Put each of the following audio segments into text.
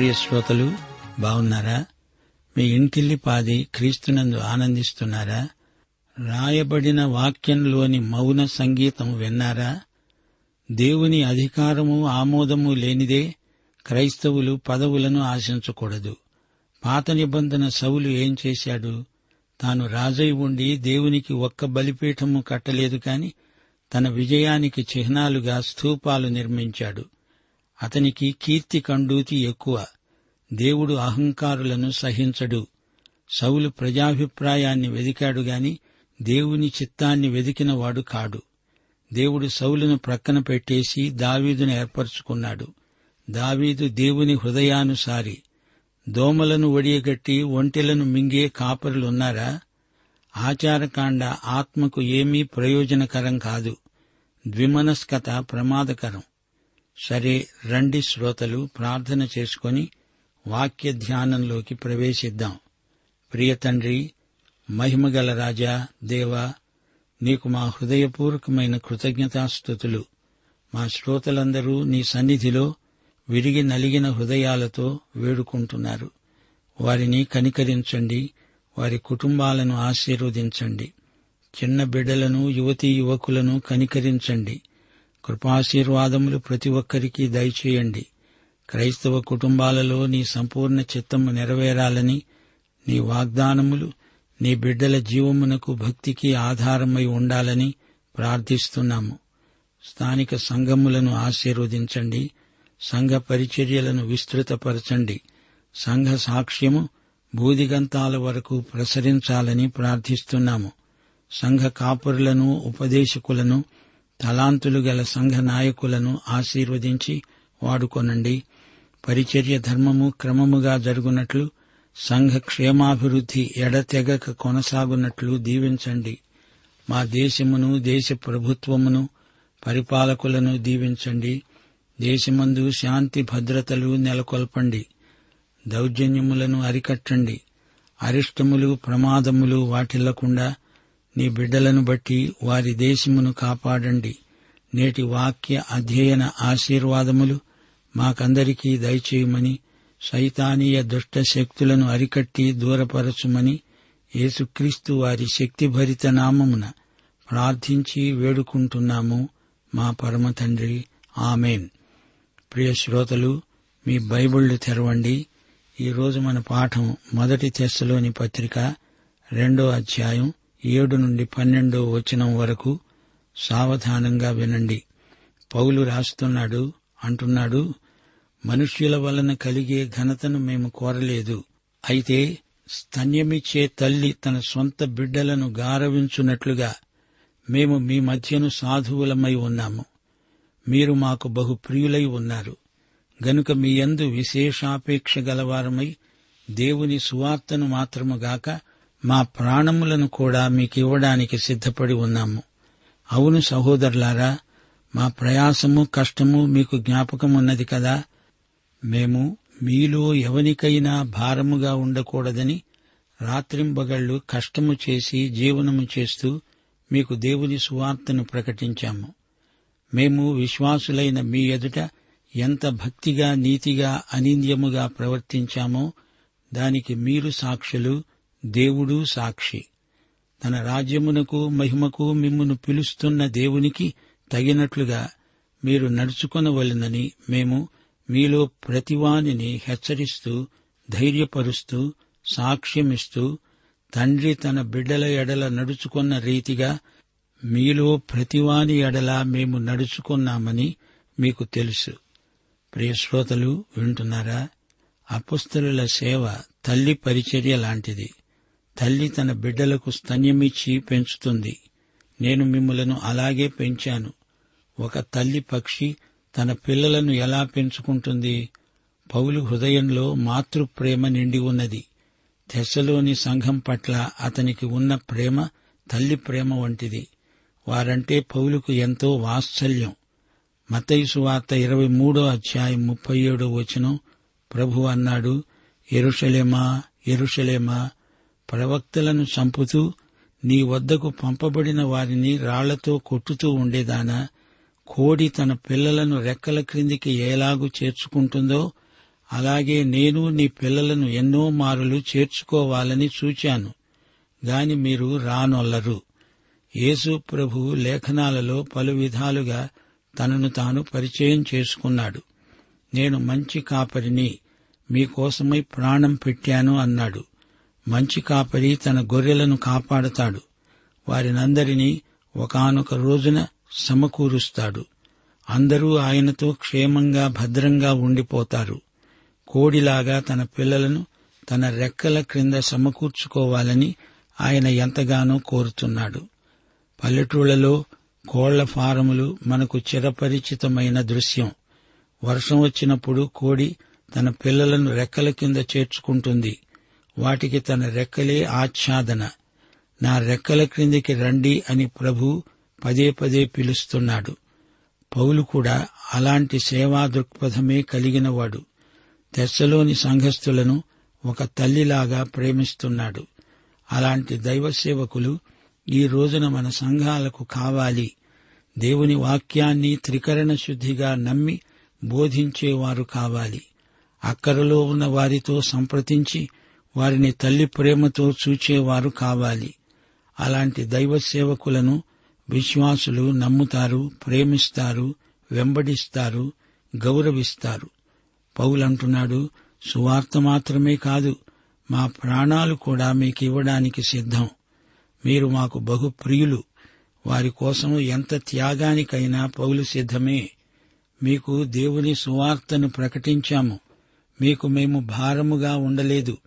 ప్రియ శ్రోతలు బాగున్నారా మీ ఇంటిల్లి పాది క్రీస్తునందు ఆనందిస్తున్నారా? రాయబడిన వాక్యంలోని మౌన సంగీతం విన్నారా? దేవుని అధికారము ఆమోదము లేనిదే క్రైస్తవులు పదవులను ఆశించకూడదు. పాత నిబంధన సవులు ఏం చేశాడు? తాను రాజై ఉండి దేవునికి ఒక్క బలిపీఠము కట్టలేదు కాని తన విజయానికి చిహ్నాలుగా స్థూపాలు నిర్మించాడు. అతనికి కీర్తి కండూతి ఎక్కువ. దేవుడు అహంకారులను సహించడు. సౌలు ప్రజాభిప్రాయాన్ని వెదికాడు గాని దేవుని చిత్తాన్ని వెదికినవాడు కాడు. దేవుడు సౌలును ప్రక్కన పెట్టేసి దావీదును ఏర్పరచుకున్నాడు. దావీదు దేవుని హృదయానుసారి దోమలను ఒడియగట్టి ఒంటెలను మింగే కాపరులున్నారా? ఆచారకాండ ఆత్మకు ఏమీ ప్రయోజనకరం కాదు. ద్విమనస్కత ప్రమాదకరం. సరే రండి శ్రోతలు ప్రార్థన చేసుకొని వాక్య ధ్యానంలోకి ప్రవేశిద్దాం. ప్రియ తండ్రి మహిమగల రాజా దేవా నీకు మా హృదయపూర్వకమైన కృతజ్ఞతాస్థుతులు మా శ్రోతలందరూ నీ సన్నిధిలో విరిగి నలిగిన హృదయాలతో వేడుకుంటున్నారు. వారిని కనికరించండి వారి కుటుంబాలను ఆశీర్వదించండి. చిన్న బిడ్డలను యువతీ యువకులను కనికరించండి. కృపాశీర్వాదములు ప్రతి ఒక్కరికి దయచేయండి. క్రైస్తవ కుటుంబాలలో నీ సంపూర్ణ చిత్తము నెరవేరాలని నీ వాగ్దానములు నీ బిడ్డల జీవమునకు భక్తికి ఆధారమై ఉండాలని ప్రార్థిస్తున్నాము. స్థానిక సంఘములను ఆశీర్వదించండి. సంఘ పరిచర్యలను విస్తృతపరచండి. సంఘ సాక్ష్యము బూదిగంతాల వరకు ప్రసరించాలని ప్రార్థిస్తున్నాము. సంఘ కాపురులను ఉపదేశకులను తలాంతులు గల సంఘ నాయకులను ఆశీర్వదించి వాడుకొనండి. పరిచర్య ధర్మము క్రమముగా జరుగునట్లు సంఘ క్షేమాభివృద్ధి ఎడతెగక కొనసాగునట్లు దీవించండి. మా దేశమును దేశ ప్రభుత్వమును పరిపాలకులను దీవించండి. దేశమందు శాంతి భద్రతలు నెలకొల్పండి. దౌర్జన్యములను అరికట్టండి. అరిష్టములు ప్రమాదములు వాటిల్లకుండా నీ బిడ్డలను బట్టి వారి దేశమును కాపాడండి. నేటి వాక్య అధ్యయన ఆశీర్వాదములు మాకందరికీ దయచేయమని సైతానీయ దుష్ట శక్తులను అరికట్టి దూరపరచుమని యేసుక్రీస్తు వారి శక్తిభరిత నామమున ప్రార్థించి వేడుకుంటున్నాము. మా పరమ తండ్రి ఆమెన్. ప్రియ శ్రోతలు మీ బైబిళ్ళు తెరవండి. ఈరోజు మన పాఠం మొదటి తెస్సలోని పత్రిక రెండో అధ్యాయం ఏడు నుండి పన్నెండో వచనం వరకు సావధానంగా వినండి. పౌలు రాస్తున్నాడు అంటున్నాడు మనుష్యుల వలన కలిగే ఘనతను మేము కోరలేదు. అయితే స్తన్యమిచ్చే తల్లి తన సొంత బిడ్డలను గారవించున్నట్లుగా మేము మీ మధ్యను సాధువులమై ఉన్నాము. మీరు మాకు బహు ప్రియులై ఉన్నారు. గనుక మీ యందు విశేషాపేక్ష గలవారమై దేవుని సువార్తను మాత్రముగాక మా ప్రాణములను కూడా మీకివ్వడానికి సిద్ధపడి ఉన్నాము. అవును సహోదరులారా మా ప్రయాసము కష్టము మీకు జ్ఞాపకమున్నది కదా. మేము మీలో ఎవనికైనా భారముగా ఉండకూడదని రాత్రింబగళ్ళు కష్టము చేసి జీవనము చేస్తూ మీకు దేవుని సువార్తను ప్రకటించాము. మేము విశ్వాసులైన మీ ఎదుట ఎంత భక్తిగా నీతిగా అనింద్యముగా ప్రవర్తించామో దానికి మీరు సాక్షులు దేవుడు సాక్షి. తన రాజ్యమునకు మహిమకు మిమ్మును పిలుస్తున్న దేవునికి తగినట్లుగా మీరు నడుచుకొనవలెనని మేము మీలో ప్రతివానిని హెచ్చరిస్తూ ధైర్యపరుస్తూ సాక్ష్యమిస్తూ తండ్రి తన బిడ్డల ఎడల నడుచుకున్న రీతిగా మీలో ప్రతివాని ఎడల మేము నడుచుకున్నామని మీకు తెలుసు. ప్రియశ్రోతలు వింటున్నారా? అపుస్తలుల సేవ తల్లి పరిచర్య లాంటిది. తల్లి తన బిడ్డలకు స్తన్యమిచ్చి పెంచుతుంది. నేను మిమ్మలను అలాగే పెంచాను. ఒక తల్లి పక్షి తన పిల్లలను ఎలా పెంచుకుంటుంది? పౌలు హృదయంలో మాతృప్రేమ నిండి ఉన్నది. దశలోని సంఘం పట్ల అతనికి ఉన్న ప్రేమ తల్లి ప్రేమ వంటిది. వారంటే పౌలుకు ఎంతో వాత్సల్యం. మతయుసు వార్త ఇరవై మూడో అధ్యాయం ముప్పై ఏడో వచనం. ప్రభు అన్నాడు ఎరుషలేమా ఎరుషలేమా ప్రవక్తలను చంపుతూ నీ వద్దకు పంపబడిన వారిని రాళ్ళతో కొట్టుతూ ఉండేదానా? కోడి తన పిల్లలను రెక్కల క్రిందికి ఎలాగు చేర్చుకుంటుందో అలాగే నేను నీ పిల్లలను ఎన్నో మారులు చేర్చుకోవాలని చూచాను. గాని మీరు రానొల్లరు. యేసు ప్రభు లేఖనాలలో పలు విధాలుగా తనను తాను పరిచయం చేసుకున్నాడు. నేను మంచి కాపరిని మీకోసమై ప్రాణం పెట్టాను అన్నాడు. మంచి కాపరి తన గొర్రెలను కాపాడతాడు. వారినందరినీ ఒకానొక రోజున సమకూరుస్తాడు. అందరూ ఆయనతో క్షేమంగా భద్రంగా ఉండిపోతారు. కోడిలాగా తన పిల్లలను తన రెక్కల క్రింద సమకూర్చుకోవాలని ఆయన ఎంతగానో కోరుతున్నాడు. పల్లెటూళ్ళలో కోళ్ళ ఫారములు మనకు చిరపరిచితమైన దృశ్యం. వర్షం వచ్చినప్పుడు కోడి తన పిల్లలను రెక్కల కింద చేర్చుకుంటుంది. వాటికి తన రెక్కలే ఆచ్ఛాదన. నా రెక్కల క్రిందికి రండి అని ప్రభు పదే పదే పిలుస్తున్నాడు. పౌలు కూడా అలాంటి సేవా దృక్పథమే కలిగినవాడు. తెస్సలోని సంఘస్థులను ఒక తల్లిలాగా ప్రేమిస్తున్నాడు. అలాంటి దైవ సేవకులు ఈ రోజున మన సంఘాలకు కావాలి. దేవుని వాక్యాన్ని త్రికరణ శుద్ధిగా నమ్మి బోధించేవారు కావాలి. అక్కరలో ఉన్న వారితో సంప్రదించి వారిని తల్లి ప్రేమతో చూచేవారు కావాలి. అలాంటి దైవ సేవకులను విశ్వాసులు నమ్ముతారు ప్రేమిస్తారు వెంబడిస్తారు గౌరవిస్తారు. పౌలంటున్నాడు సువార్త మాత్రమే కాదు మా ప్రాణాలు కూడా మీకు ఇవ్వడానికి సిద్ధం. మీరు మాకు బహు ప్రియులు. వారి కోసం ఎంత త్యాగానికైనా పౌలు సిద్ధమే. మీకు దేవుని సువార్తను ప్రకటించాము. మీకు మేము భారముగా ఉండలేదు.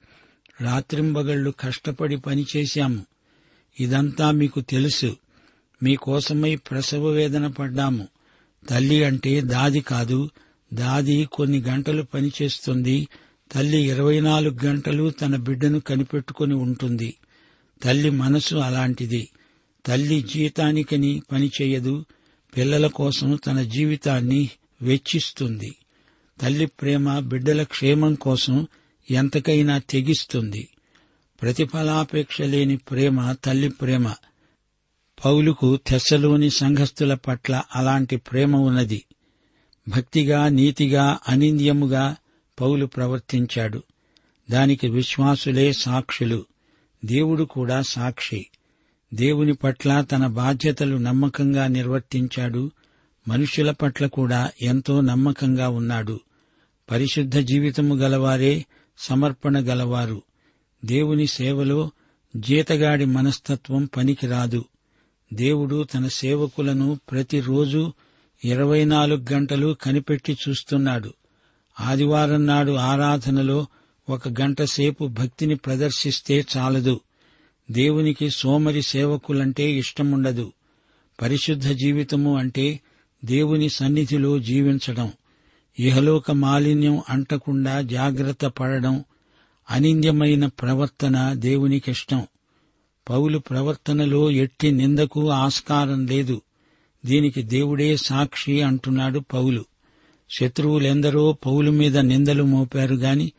రాత్రింబగళ్ళు కష్టపడి పనిచేశాము. ఇదంతా మీకు తెలుసు. మీకోసమై ప్రసవ వేదన పడ్డాము. తల్లి అంటే దాది కాదు. దాది కొన్ని గంటలు పనిచేస్తుంది. తల్లి ఇరవై నాలుగు గంటలు తన బిడ్డను కనిపెట్టుకుని ఉంటుంది. తల్లి మనసు అలాంటిది. తల్లి జీతానికని పనిచేయదు. పిల్లల కోసం తన జీవితాన్ని వెచ్చిస్తుంది. తల్లి ప్రేమ బిడ్డల క్షేమం కోసం ఎంతకైనా తెగిస్తుంది. ప్రతిఫలాపేక్ష లేని ప్రేమ తల్లి ప్రేమ. పౌలుకు తెస్సలోని సంఘస్థుల పట్ల అలాంటి ప్రేమ ఉన్నది. భక్తిగా నీతిగా అనింద్యముగా పౌలు ప్రవర్తించాడు. దానికి విశ్వాసులే సాక్షులు. దేవుడు కూడా సాక్షి. దేవుని పట్ల తన బాధ్యతలు నమ్మకంగా నిర్వర్తించాడు. మనుషుల పట్ల కూడా ఎంతో నమ్మకంగా ఉన్నాడు. పరిశుద్ధ జీవితము గలవారే సమర్పణ గలవారు. దేవుని సేవలో జీతగాడి మనస్తత్వం పనికిరాదు. దేవుడు తన సేవకులను ప్రతిరోజు ఇరవై నాలుగు గంటలు కనిపెట్టి చూస్తున్నాడు. ఆదివారం నాడు ఆరాధనలో ఒక గంట సేపు భక్తిని ప్రదర్శిస్తే చాలదు. దేవునికి సోమరి సేవకులంటే ఇష్టముండదు. పరిశుద్ధ జీవితము అంటే దేవుని సన్నిధిలో జీవించడం. ఇహలోక మాలిన్యం అంటకుండా జాగ్రత్త పడడం అనింద్యమైన ప్రవర్తన దేవునికిష్టం. పౌలు ప్రవర్తనలో ఎట్టి నిందకు ఆస్కారం లేదు. దీనికి దేవుడే సాక్షి అంటున్నాడు పౌలు. శత్రువులెందరో పౌలు మీద నిందలు మోపారు గాని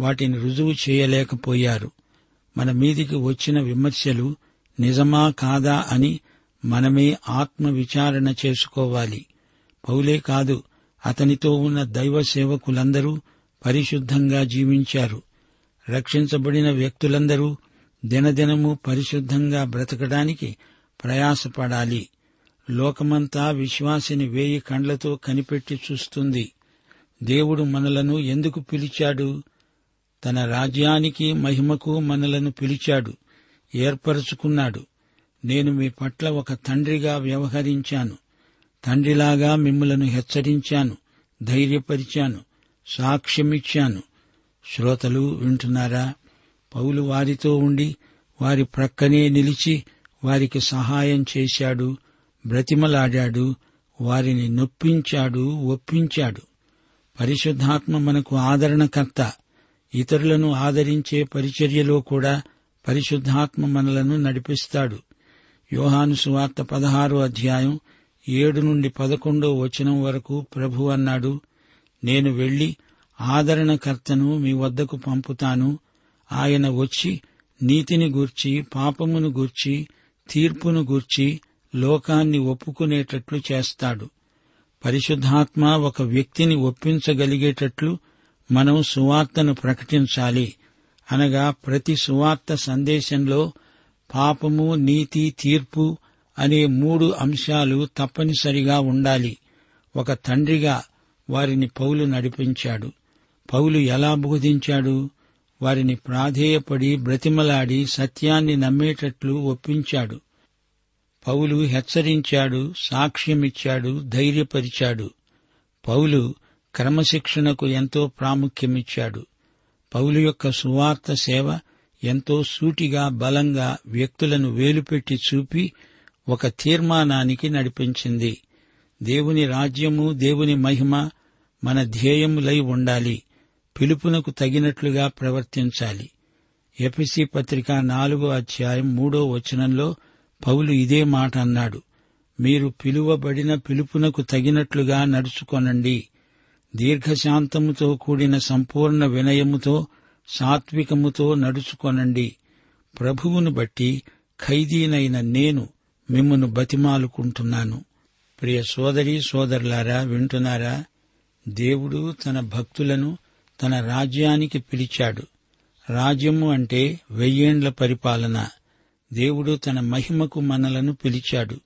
వాటిని రుజువు చేయలేకపోయారు. మన మీదికి వచ్చిన విమర్శలు నిజమా కాదా అని మనమే ఆత్మ విచారణ చేసుకోవాలి. పౌలే కాదు అతనితో ఉన్న దైవ సేవకులందరూ పరిశుద్ధంగా జీవించారు. రక్షించబడిన వ్యక్తులందరూ దినదినము పరిశుద్ధంగా బ్రతకడానికి ప్రయాసపడాలి. లోకమంతా విశ్వాసిని వేయి కండ్లతో కనిపెట్టి చూస్తుంది. దేవుడు మనలను ఎందుకు పిలిచాడు? తన రాజ్యానికి మహిమకు మనలను పిలిచాడు. ఏర్పరచుకున్నాడు. నేను మీ పట్ల ఒక తండ్రిగా వ్యవహరించాను. తండ్రిలాగా మిమ్మలను హెచ్చరించాను ధైర్యపరిచాను సాక్ష్యమిచ్చాను. శ్రోతలు వింటున్నారా? పౌలు వారితో ఉండి వారి ప్రక్కనే నిలిచి వారికి సహాయం చేశాడు బ్రతిమలాడాడు వారిని నొప్పించాడు ఒప్పించాడు. పరిశుద్ధాత్మ మనకు ఆదరణకర్త ఇతరులను ఆదరించే పరిచర్యలో కూడా పరిశుద్ధాత్మ మనలను నడిపిస్తాడు. యోహాను సువార్త పదహారో అధ్యాయం ఏడు నుండి పదకొండో వచనం వరకు ప్రభు అన్నాడు నేను వెళ్ళి ఆదరణకర్తను మీ వద్దకు పంపుతాను. ఆయన వచ్చి నీతిని గూర్చి పాపమును గూర్చి తీర్పును గూర్చి లోకాన్ని ఒప్పుకునేటట్లు చేస్తాడు. పరిశుద్ధాత్మ ఒక వ్యక్తిని ఒప్పించగలిగేటట్లు మనం సువార్తను ప్రకటించాలి. అనగా ప్రతి సువార్త సందేశంలో పాపము నీతి తీర్పు అనే మూడు అంశాలు తప్పనిసరిగా ఉండాలి. ఒక తండ్రిగా వారిని పౌలు నడిపించాడు. పౌలు ఎలా బోధించాడు? వారిని ప్రాధేయపడి బ్రతిమలాడి సత్యాన్ని నమ్మేటట్లు ఒప్పించాడు. పౌలు హెచ్చరించాడు సాక్ష్యమిచ్చాడు ధైర్యపరిచాడు. పౌలు క్రమశిక్షణకు ఎంతో ప్రాముఖ్యమిచ్చాడు. పౌలు యొక్క సువార్త సేవ ఎంతో సూటిగా బలంగా వ్యక్తులను వేలుపెట్టి చూపి ఒక తీర్మానానికి నడిపించింది. దేవుని రాజ్యము దేవుని మహిమ మన ధ్యేయములై ఉండాలి. పిలుపునకు తగినట్లుగా ప్రవర్తించాలి. ఎపిసి పత్రిక నాలుగో అధ్యాయం మూడో వచనంలో పౌలు ఇదే మాట అన్నాడు. మీరు పిలువబడిన పిలుపునకు తగినట్లుగా నడుచుకొనండి. దీర్ఘశాంతముతో కూడిన సంపూర్ణ వినయముతో సాత్వికముతో నడుచుకొనండి. ప్రభువును బట్టి ఖైదీనైన నేను మిమ్మను బతిమాలుకుంటున్నాను. ప్రియ సోదరి సోదరులారా వింటున్నారా? దేవుడు తన భక్తులను తన రాజ్యానికి పిలిచాడు. రాజ్యము అంటే వెయ్యేండ్ల పరిపాలన. దేవుడు తన మహిమకు మనలను పిలిచాడు.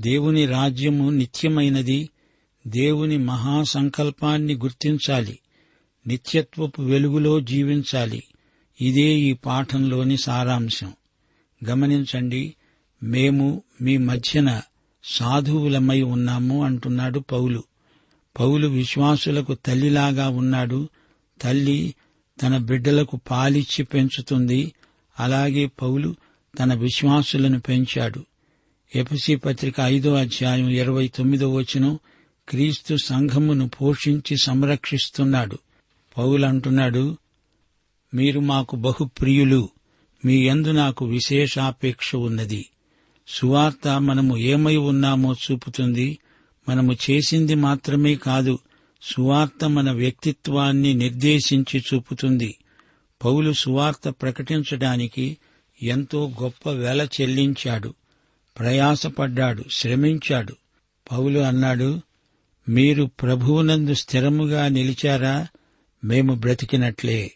దేవుని రాజ్యము నిత్యమైనది. దేవుని మహాసంకల్పాన్ని గుర్తించాలి. నిత్యత్వపు వెలుగులో జీవించాలి. ఇదే ఈ పాఠంలోని సారాంశం. గమనించండి మేము మీ మధ్యన సాధువులమై ఉన్నాము అంటున్నాడు పౌలు. పౌలు విశ్వాసులకు తల్లిలాగా ఉన్నాడు. తల్లి తన బిడ్డలకు పాలిచ్చి పెంచుతుంది. అలాగే పౌలు తన విశ్వాసులను పెంచాడు. ఎపిసి పత్రిక ఐదో అధ్యాయం ఇరవై తొమ్మిదో వచనం క్రీస్తు సంఘమును పోషించి సంరక్షిస్తున్నాడు. పౌలు అంటున్నాడు మీరు మాకు బహుప్రియులు. మీ యందు నాకు విశేషాపేక్ష ఉన్నది. సువార్త మనము ఏమై ఉన్నామో చూపుతుంది. మనము చేసింది మాత్రమే కాదు సువార్త మన వ్యక్తిత్వాన్ని నిర్దేశించి చూపుతుంది. పౌలు సువార్త ప్రకటించడానికి ఎంతో గొప్ప వెల చెల్లించాడు. ప్రయాసపడ్డాడు శ్రమించాడు. పౌలు అన్నాడు మీరు ప్రభువునందు స్థిరముగా నిలిచారా? మేము బ్రతికినట్లే.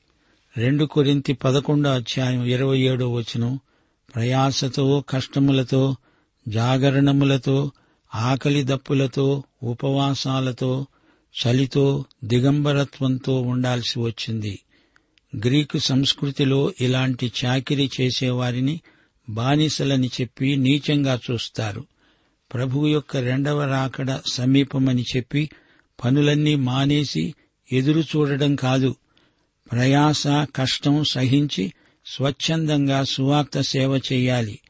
రెండు కొరింతి పదకొండో అధ్యాయం ఇరవై ఏడో వచనం ప్రయాసతో కష్టములతో జాగరణములతో ఆకలి దప్పులతో ఉపవాసాలతో చలితో దిగంబరత్వంతో ఉండాల్సి వచ్చింది. గ్రీకు సంస్కృతిలో ఇలాంటి చాకిరి చేసేవారిని బానిసలని చెప్పి నీచంగా చూస్తారు. ప్రభువు యొక్క రెండవ రాకడ సమీపమని చెప్పి పనులన్నీ మానేసి ఎదురు చూడడం కాదు. ప్రయాస కష్టం సహించి స్వచ్ఛందంగా సువార్త సేవ చేయాలి.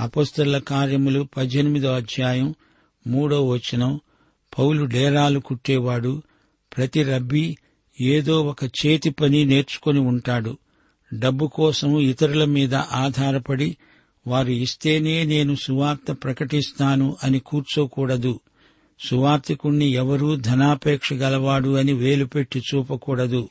అపస్తుల కార్యములు పద్దెనిమిదో అధ్యాయం మూడో వచనం. పౌలు డేరాలు కుట్టేవాడు. ప్రతి రబ్బీ ఏదో ఒక చేతి పని నేర్చుకుని ఉంటాడు. డబ్బు కోసం ఇతరుల మీద ఆధారపడి వారు ఇస్తేనే నేను సువార్త ప్రకటిస్తాను అని కూర్చోకూడదు. సువార్తికుణ్ణి ఎవరూ ధనాపేక్ష గలవాడు అని వేలుపెట్టి చూపకూడదు.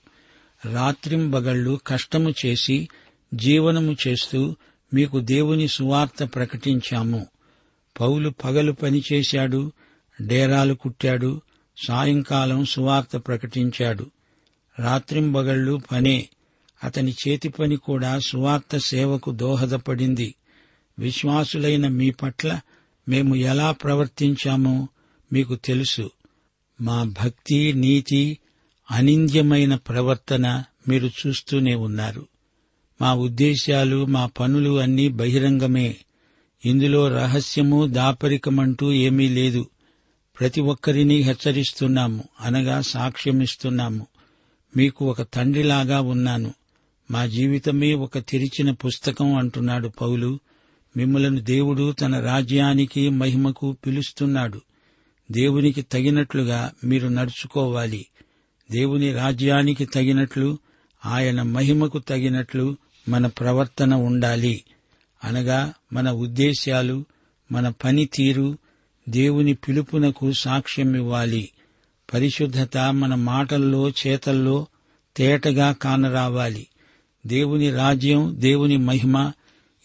రాత్రింబగళ్ళు కష్టము చేసి జీవనము చేస్తూ మీకు దేవుని సువార్త ప్రకటించాము. పౌలు పగలు పనిచేశాడు డేరాలు కుట్టాడు సాయంకాలం సువార్త ప్రకటించాడు. రాత్రింబగళ్ళు పనే అతని చేతి పని కూడా సువార్త సేవకు దోహదపడింది. విశ్వాసులైన మీ పట్ల మేము ఎలా ప్రవర్తించామో మీకు తెలుసు. మా భక్తి నీతి అనింద్యమైన ప్రవర్తన మీరు చూస్తూనే ఉన్నారు. మా ఉద్దేశ్యాలు మా పనులు అన్నీ బహిరంగమే. ఇందులో రహస్యము దాపరికమంటూ ఏమీ లేదు. ప్రతి ఒక్కరిని హెచ్చరిస్తున్నాము అనగా సాక్ష్యమిస్తున్నాము. మీకు ఒక తండ్రిలాగా ఉన్నాను. మా జీవితమే ఒక తెరిచిన పుస్తకం అంటున్నాడు పౌలు. మిమ్మలను దేవుడు తన రాజ్యానికి మహిమకు పిలుస్తున్నాడు. దేవునికి తగినట్లుగా మీరు నడుచుకోవాలి. దేవుని రాజ్యానికి తగినట్లు ఆయన మహిమకు తగినట్లు మన ప్రవర్తన ఉండాలి. అనగా మన ఉద్దేశ్యాలు మన పనితీరు దేవుని పిలుపునకు సాక్ష్యమివ్వాలి పరిశుద్ధత మన మాటల్లో చేతల్లో తేటగా కానరావాలి. దేవుని రాజ్యం దేవుని మహిమ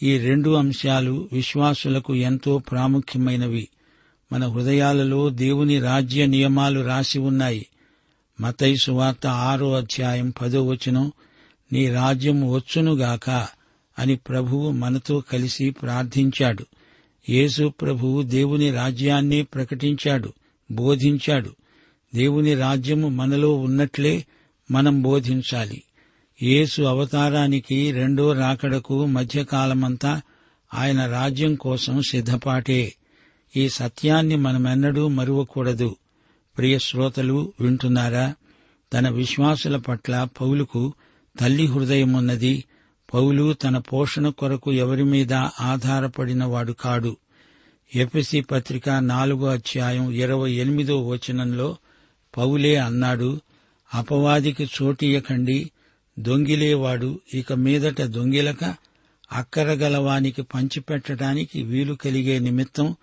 ఈ రెండు అంశాలు విశ్వాసులకు ఎంతో ప్రాముఖ్యమైనవి. మన హృదయాలలో దేవుని రాజ్య నియమాలు రాసి ఉన్నాయి. మతైసు వార్త ఆరో అధ్యాయం పదో వచనం నీ రాజ్యం వచ్చునుగాక అని ప్రభువు మనతో కలిసి ప్రార్థించాడు. యేసు ప్రభువు దేవుని రాజ్యాన్ని ప్రకటించాడు బోధించాడు. దేవుని రాజ్యము మనలో ఉన్నట్లే మనం బోధించాలి. యేసు అవతారానికి రెండో రాకడకు మధ్యకాలమంతా ఆయన రాజ్యం కోసం సిద్ధపాటే. ఈ సత్యాన్ని మనమెన్నడూ మరువకూడదు. ప్రియ శ్రోతలు వింటున్నారా? తన విశ్వాసుల పట్ల పౌలుకు తల్లి హృదయమున్నది. పౌలు తన పోషణ కొరకు ఎవరి మీద ఆధారపడినవాడు కాడు. ఎపిసి పత్రిక నాలుగో అధ్యాయం ఇరవై ఎనిమిదో వచనంలో పౌలే అన్నాడు అపవాదికి చోటియకండి దొంగిలేవాడు ఇక మీదట దొంగిలక అక్కరగలవానికి పంచిపెట్టడానికి వీలు కలిగే నిమిత్తం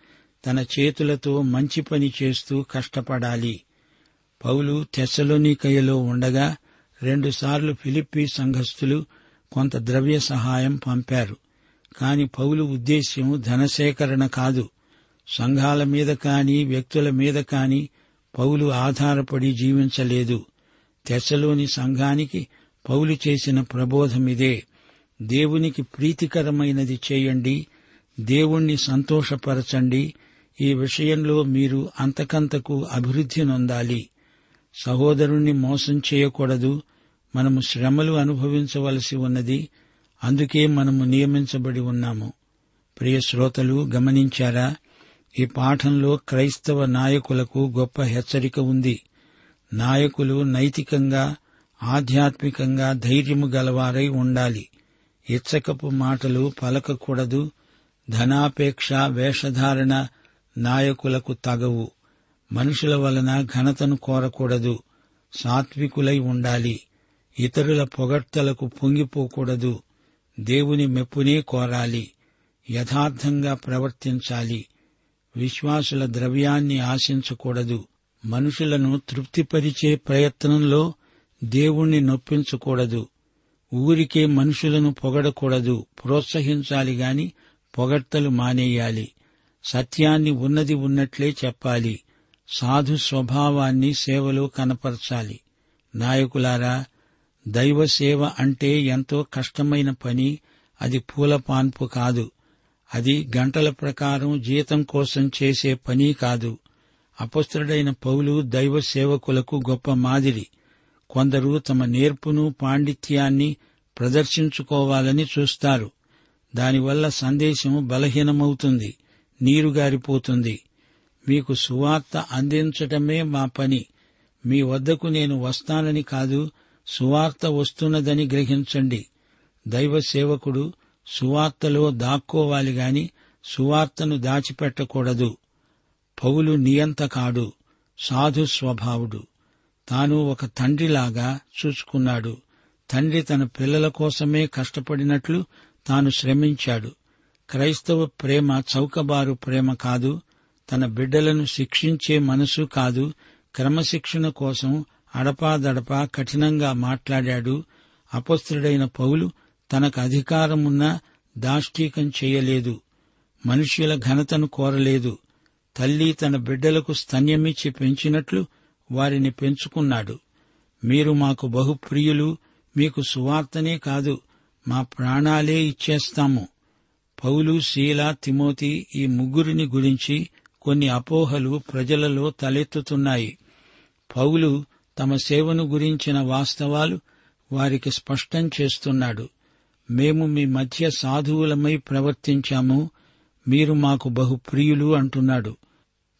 తన చేతులతో మంచి పని చేస్తూ కష్టపడాలి. పౌలు తెస్సలోనికయలో ఉండగా రెండుసార్లు ఫిలిప్పీ సంఘస్థులు కొంత ద్రవ్య సహాయం పంపారు. కాని పౌలు ఉద్దేశ్యం ధనసేకరణ కాదు. సంఘాల మీద కాని వ్యక్తుల మీద కాని పౌలు ఆధారపడి జీవించలేదు. తెశలోని సంఘానికి పౌలు చేసిన ప్రబోధమిదే దేవునికి ప్రీతికరమైనది చేయండి. దేవుణ్ణి సంతోషపరచండి. ఈ విషయంలో మీరు అంతకంతకు అభివృద్ధి నొందాలి. సహోదరుణ్ణి మోసం చేయకూడదు. మనము శ్రమలు అనుభవించవలసి ఉన్నది. అందుకే మనము నియమించబడి ఉన్నాము. ప్రియ శ్రోతలు గమనించారా? ఈ పాఠంలో క్రైస్తవ నాయకులకు గొప్ప హెచ్చరిక ఉంది. నాయకులు నైతికంగా ఆధ్యాత్మికంగా ధైర్యము గలవారై ఉండాలి. ఇచ్చకపు మాటలు పలకకూడదు. ధనాపేక్ష వేషధారణ నాయకులకు తగవు. మనుషుల వలన ఘనతను కోరకూడదు. సాత్వికులై ఉండాలి. ఇతరుల పొగడ్తలకు పొంగిపోకూడదు. దేవుని మెప్పునే కోరాలి. యథార్థంగా ప్రవర్తించాలి. విశ్వాసుల ద్రవ్యాన్ని ఆశించకూడదు. మనుషులను తృప్తిపరిచే ప్రయత్నంలో దేవుణ్ణి నొప్పించకూడదు. ఊరికే మనుషులను పొగడకూడదు. ప్రోత్సహించాలి గాని పొగడ్తలు మానేయాలి. సత్యాన్ని ఉన్నది ఉన్నట్లే చెప్పాలి. సాధు స్వభావాన్ని సేవలో కనపరచాలి. నాయకులారా దైవ సేవ అంటే ఎంతో కష్టమైన పని అది పూల పాన్పు కాదు. అది గంటల ప్రకారం జీతం కోసం చేసే పని కాదు. అపస్తుడైన పౌలు దైవ సేవకులకు గొప్ప మాదిరి. కొందరు తమ నేర్పును పాండిత్యాన్ని ప్రదర్శించుకోవాలని చూస్తారు. దానివల్ల సందేశం బలహీనమవుతుంది నీరుగారిపోతుంది. మీకు సువార్త అందించటమే మా పని. మీ వద్దకు నేను వస్తానని కాదు సువార్త వస్తున్నదని గ్రహించండి. దైవ సేవకుడు సువార్తలో దాక్కోవాలి గాని సువార్తను దాచిపెట్టకూడదు. పౌలు నియంత కాడు సాధు స్వభావుడు. తాను ఒక తండ్రిలాగా చూసుకున్నాడు. తండ్రి తన పిల్లల కోసమే కష్టపడినట్లు తాను శ్రమించాడు. క్రైస్తవ ప్రేమ చౌకబారు ప్రేమ కాదు తన బిడ్డలను శిక్షించే మనసు కాదు క్రమశిక్షణ కోసం అడపాదడపా కఠినంగా మాట్లాడాడు. అపస్తుడైన పౌలు తనకు అధికారమున్నా దాష్టీకం చేయలేదు. మనుష్యుల ఘనతను కోరలేదు. తల్లి తన బిడ్డలకు స్తన్యమిచ్చి పెంచినట్లు వారిని పెంచుకున్నాడు. మీరు మాకు బహుప్రియులు మీకు సువార్తనే కాదు మా ప్రాణాలే ఇచ్చేస్తాము. పౌలు శీల తిమోతి ఈ ముగ్గురిని గురించి కొన్ని అపోహలు ప్రజలలో తలెత్తుతున్నాయి. పౌలు తమ సేవను గురించిన వాస్తవాలు వారికి స్పష్టం చేస్తున్నాడు. మేము మీ మధ్య సాధువులమై ప్రవర్తించాము. మీరు మాకు బహు ప్రియులు అంటున్నాడు.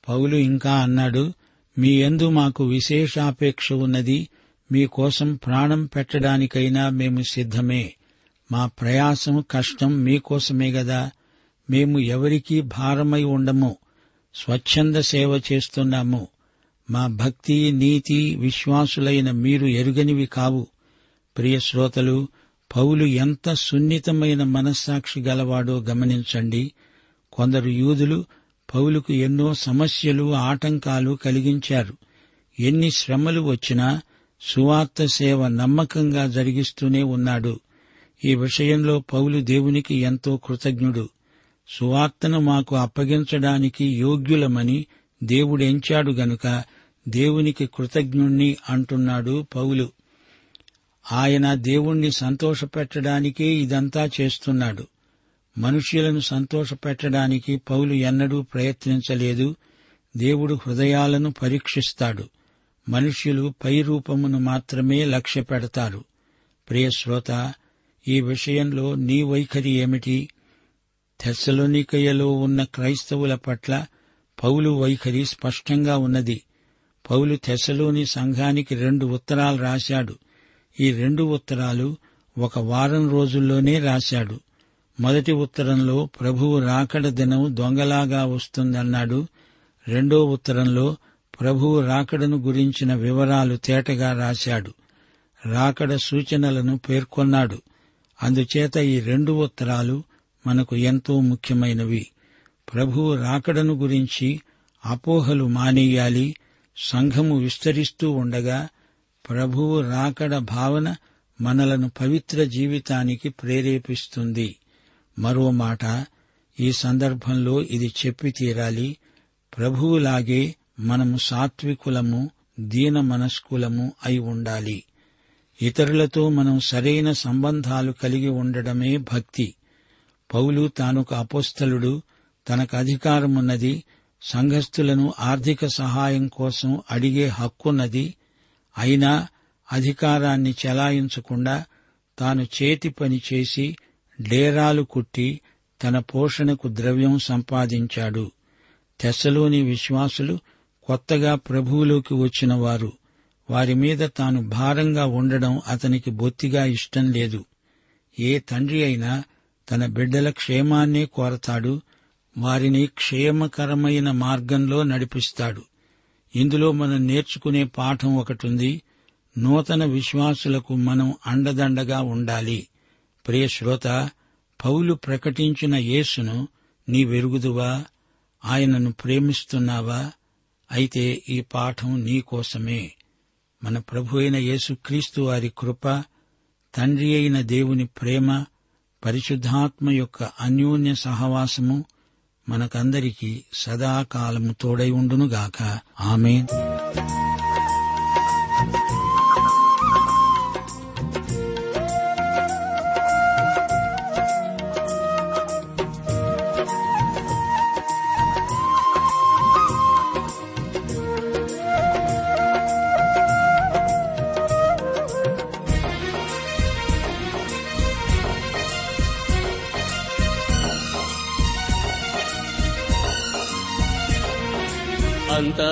పౌలు ఇంకా అన్నాడు మీ యందు మాకు విశేషాపేక్ష ఉన్నది. మీకోసం ప్రాణం పెట్టడానికైనా మేము సిద్ధమే. మా ప్రయాసం కష్టం మీకోసమే గదా. మేము ఎవరికీ భారమై ఉండము. స్వచ్ఛంద సేవ చేస్తున్నాము. మా భక్తి నీతి విశ్వాసులైన మీరు ఎరుగనివి కావు. ప్రియ శ్రోతలు పౌలు ఎంత సున్నితమైన మనస్సాక్షి గలవాడో గమనించండి. కొందరు యూదులు పౌలుకు ఎన్నో సమస్యలు ఆటంకాలు కలిగించారు. ఎన్ని శ్రమలు వచ్చినా సువార్త సేవ నమ్మకంగా జరిగిస్తూనే ఉన్నాడు. ఈ విషయంలో పౌలు దేవునికి ఎంతో కృతజ్ఞుడు. సువార్తను మాకు అప్పగించడానికి యోగ్యులమని దేవుడెంచాడు గనుక దేవునికి కృతజ్ఞుణ్ణి అంటున్నాడు పౌలు. ఆయన దేవుణ్ణి సంతోషపెట్టడానికే ఇదంతా చేస్తున్నాడు. మనుష్యులను సంతోషపెట్టడానికి పౌలు ఎన్నడూ ప్రయత్నించలేదు. దేవుడు హృదయాలను పరీక్షిస్తాడు. మనుష్యులు పై రూపమును మాత్రమే లక్ష్య పెడతారు ప్రియశ్రోత ఈ విషయంలో నీ వైఖరి ఏమిటి? తెసలోనికయ్యలో ఉన్న క్రైస్తవుల పట్ల పౌలు వైఖరి స్పష్టంగా ఉన్నది. పౌలు తెస్సలోని సంఘానికి రెండు ఉత్తరాలు రాశాడు. ఈ రెండు ఉత్తరాలు ఒక వారం రోజుల్లోనే రాశాడు. మొదటి ఉత్తరంలో ప్రభువు రాకడ దినం దొంగలాగా వస్తుందన్నాడు. రెండో ఉత్తరంలో ప్రభువు రాకడను గురించిన వివరాలు తేటగా రాశాడు. రాకడ సూచనలను పేర్కొన్నాడు. అందుచేత ఈ రెండు ఉత్తరాలు మనకు ఎంతో ముఖ్యమైనవి. ప్రభువు రాకడను గురించి అపోహలు మానేయాలి సంఘము విస్తరిస్తూ ఉండగా ప్రభువు రాకడ భావన మనలను పవిత్ర జీవితానికి ప్రేరేపిస్తుంది. మరో మాట ఈ సందర్భంలో ఇది చెప్పి తీరాలి. ప్రభువులాగే మనము సాత్వికులము దీన మనస్కులము అయి ఉండాలి. ఇతరులతో మనం సరైన సంబంధాలు కలిగి ఉండడమే భక్తి. పౌలు తానొక అపోస్తలుడు తనకు అధికారమున్నది సంఘస్థులను ఆర్థిక సహాయం కోసం అడిగే హక్కున్నది అయినా అధికారాన్ని చెలాయించకుండా తాను చేతి పని చేసి డేరాలు కుట్టి తన పోషణకు ద్రవ్యం సంపాదించాడు. తెస్సలోని విశ్వాసులు కొత్తగా ప్రభువులోకి వచ్చిన వారు. వారి మీద తాను భారంగా ఉండడం అతనికి బొత్తిగా ఇష్టం లేదు. ఏ తండ్రి అయినా తన బిడ్డల క్షేమాన్నే కోరతాడు వారిని క్షేమకరమైన మార్గంలో నడిపిస్తాడు. ఇందులో మనం నేర్చుకునే పాఠం ఒకటుంది నూతన విశ్వాసులకు మనం అండదండగా ఉండాలి. ప్రియశ్రోత పౌలు ప్రకటించిన యేసును నీ వెరుగుదువా ఆయనను ప్రేమిస్తున్నావా? అయితే ఈ పాఠం నీకోసమే మన ప్రభు అయిన యేసుక్రీస్తు వారి కృప తండ్రి అయిన దేవుని ప్రేమ పరిశుద్ధాత్మ యొక్క అన్యోన్య సహవాసము మనకందరికీ సదాకాలము తోడై ఉండునుగాక. ఆమె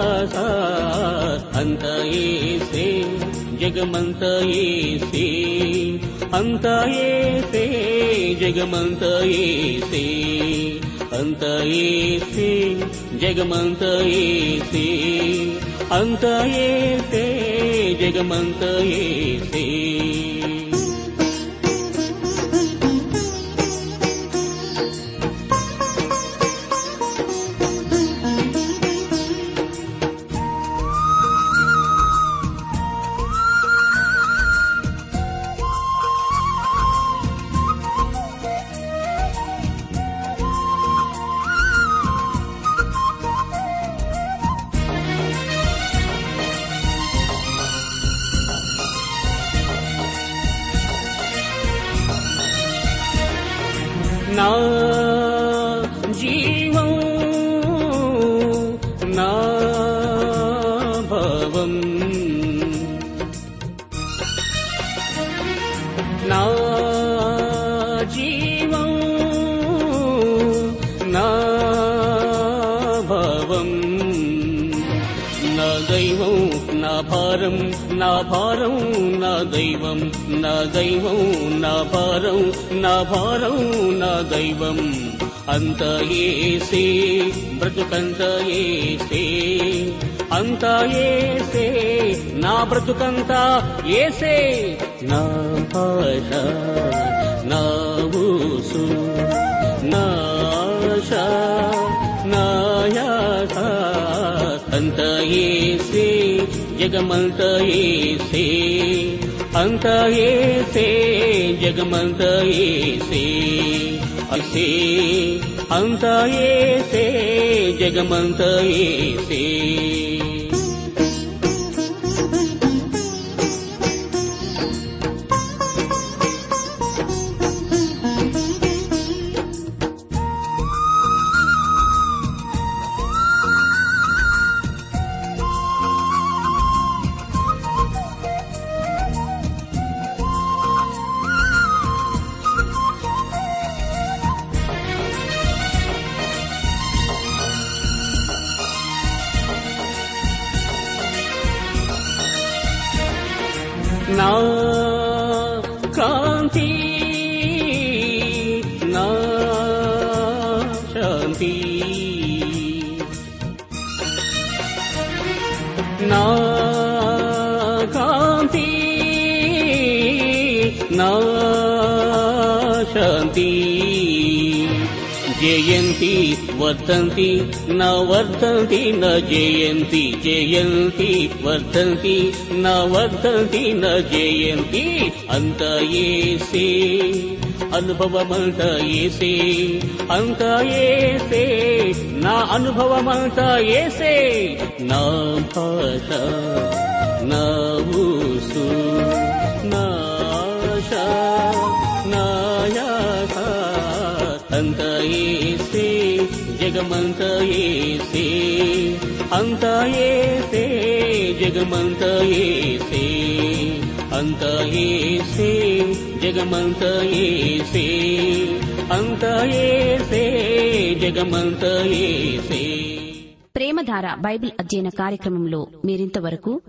యాస అంత ఏసే జగమంత ఏసే అంత ఏసే జగమంత ఏసే అంత ఏసే జగమంత ఏసే అంత ఏసే జగమంత ఏసే భారం నా దైవం నా దైవం నా భారం నా భారం నా దైవం. అంత ఏసే బ్రతుకంత ఏసే. అంత ఏసే నా బ్రతుకంత ఏసే. నా భాష నా ఊసు నా ఆశ నా యాస. అంత ఏసే జగమంత ఏసే అంత ఏసే జగమంత ఏసే అసే అంత ఏసే జగమంత ఏసే నా శాంతి జయంతి వర్ధంతి న వర్ధంతి న జయంతి జయంతి వర్ధంతి న వర్ధంతి న జయంతి అంత ఏసే అనుభవమంత ఏసే అంత ఏసే నా అనుభవమంత ఏసే నా భాష నా జగమంత ఏసే. అంత ఏసే జగమంత ఏసే. అంత ఏసే జగమంత ఏసే. అంత ఏసే జగమంత ఏసే. ప్రేమధార బైబిల్ అధ్యయన కార్యక్రమంలో మీరింతవరకు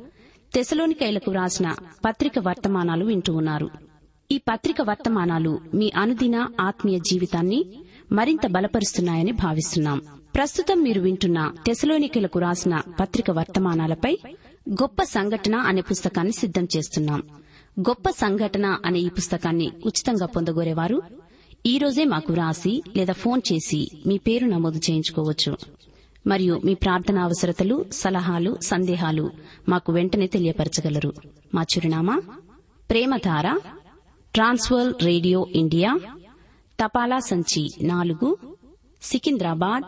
తెసలోనికైలకు వ్రాసిన పత్రిక వర్తమానాలు వింటూ ఉన్నారు. ఈ పత్రిక వర్తమానాలు మీ అనుదిన ఆత్మీయ జీవితాన్ని మరింత బలపరుస్తున్నాయని భావిస్తున్నాం. ప్రస్తుతం మీరు వింటున్న తెసలోనికలకు రాసిన పత్రిక వర్తమానాలపై గొప్ప సంఘటన అనే పుస్తకాన్ని సిద్దం చేస్తున్నాం. గొప్ప సంఘటన అనే ఈ పుస్తకాన్ని ఉచితంగా పొందగోరేవారు ఈ రోజే మాకు వ్రాసి లేదా ఫోన్ చేసి మీ పేరు నమోదు చేయించుకోవచ్చు. మరియు మీ ప్రార్థన అవసరతలు సలహాలు సందేహాలు మాకు వెంటనే తెలియపరచగలరు. మా చిరునామా ప్రేమధార ట్రాన్స్వర్ రేడియో ఇండియా తపాలా సంచి నాలుగు సికింద్రాబాద్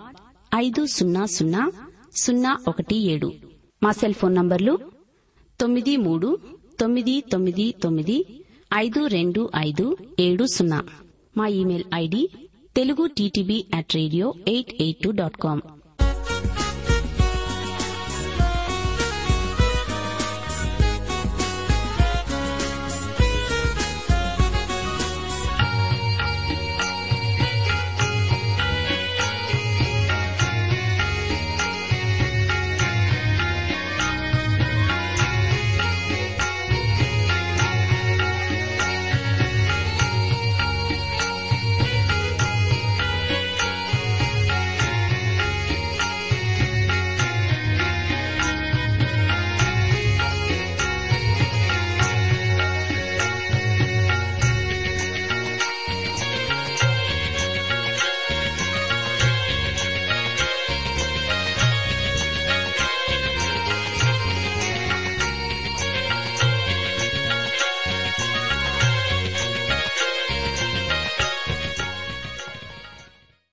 ఐదు సున్నా సున్నా సున్నా ఒకటి ఏడు. మా సెల్ ఫోన్ నంబర్లు తొమ్మిది మూడు తొమ్మిది తొమ్మిది తొమ్మిది ఐదు రెండు ఐదు ఏడు సున్నా. మా email ID Telugu TTV at radio eight eight two dot com.